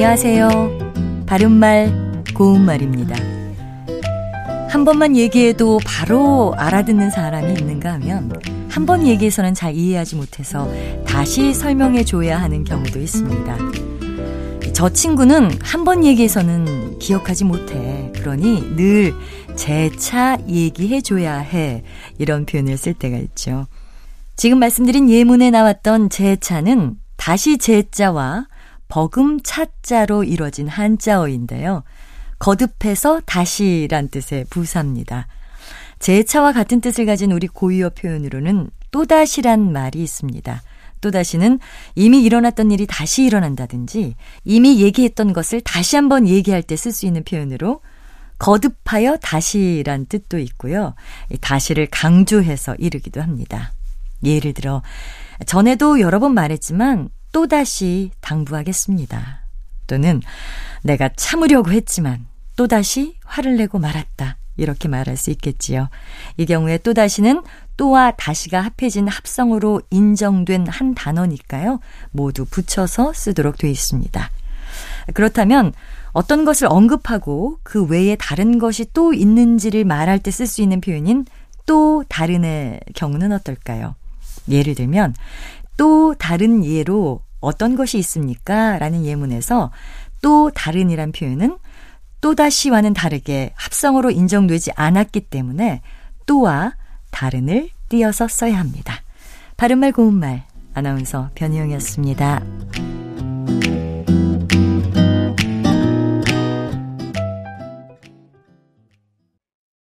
안녕하세요. 바른말, 고운말입니다. 한 번만 얘기해도 바로 알아듣는 사람이 있는가 하면 한 번 얘기해서는 잘 이해하지 못해서 다시 설명해 줘야 하는 경우도 있습니다. 저 친구는 한 번 얘기해서는 기억하지 못해. 그러니 늘 재차 얘기해 줘야 해. 이런 표현을 쓸 때가 있죠. 지금 말씀드린 예문에 나왔던 재차는 다시 재자와 버금 차자로 이뤄진 한자어인데요. 거듭해서 다시란 뜻의 부사입니다. 재차와 같은 뜻을 가진 우리 고유어 표현으로는 또다시란 말이 있습니다. 또다시는 이미 일어났던 일이 다시 일어난다든지 이미 얘기했던 것을 다시 한번 얘기할 때 쓸 수 있는 표현으로 거듭하여 다시란 뜻도 있고요. 다시를 강조해서 이르기도 합니다. 예를 들어 전에도 여러 번 말했지만 또다시 당부하겠습니다. 또는 내가 참으려고 했지만 또다시 화를 내고 말았다. 이렇게 말할 수 있겠지요. 이 경우에 또다시는 또와 다시가 합해진 합성으로 인정된 한 단어니까요. 모두 붙여서 쓰도록 되어 있습니다. 그렇다면 어떤 것을 언급하고 그 외에 다른 것이 또 있는지를 말할 때 쓸 수 있는 표현인 또 다른의 경우는 어떨까요? 예를 들면 또 다른 예로 어떤 것이 있습니까? 라는 예문에서 또 다른이란 표현은 또다시와는 다르게 합성어로 인정되지 않았기 때문에 또와 다른을 띄어서 써야 합니다. 바른말 고운말 아나운서 변희영이었습니다.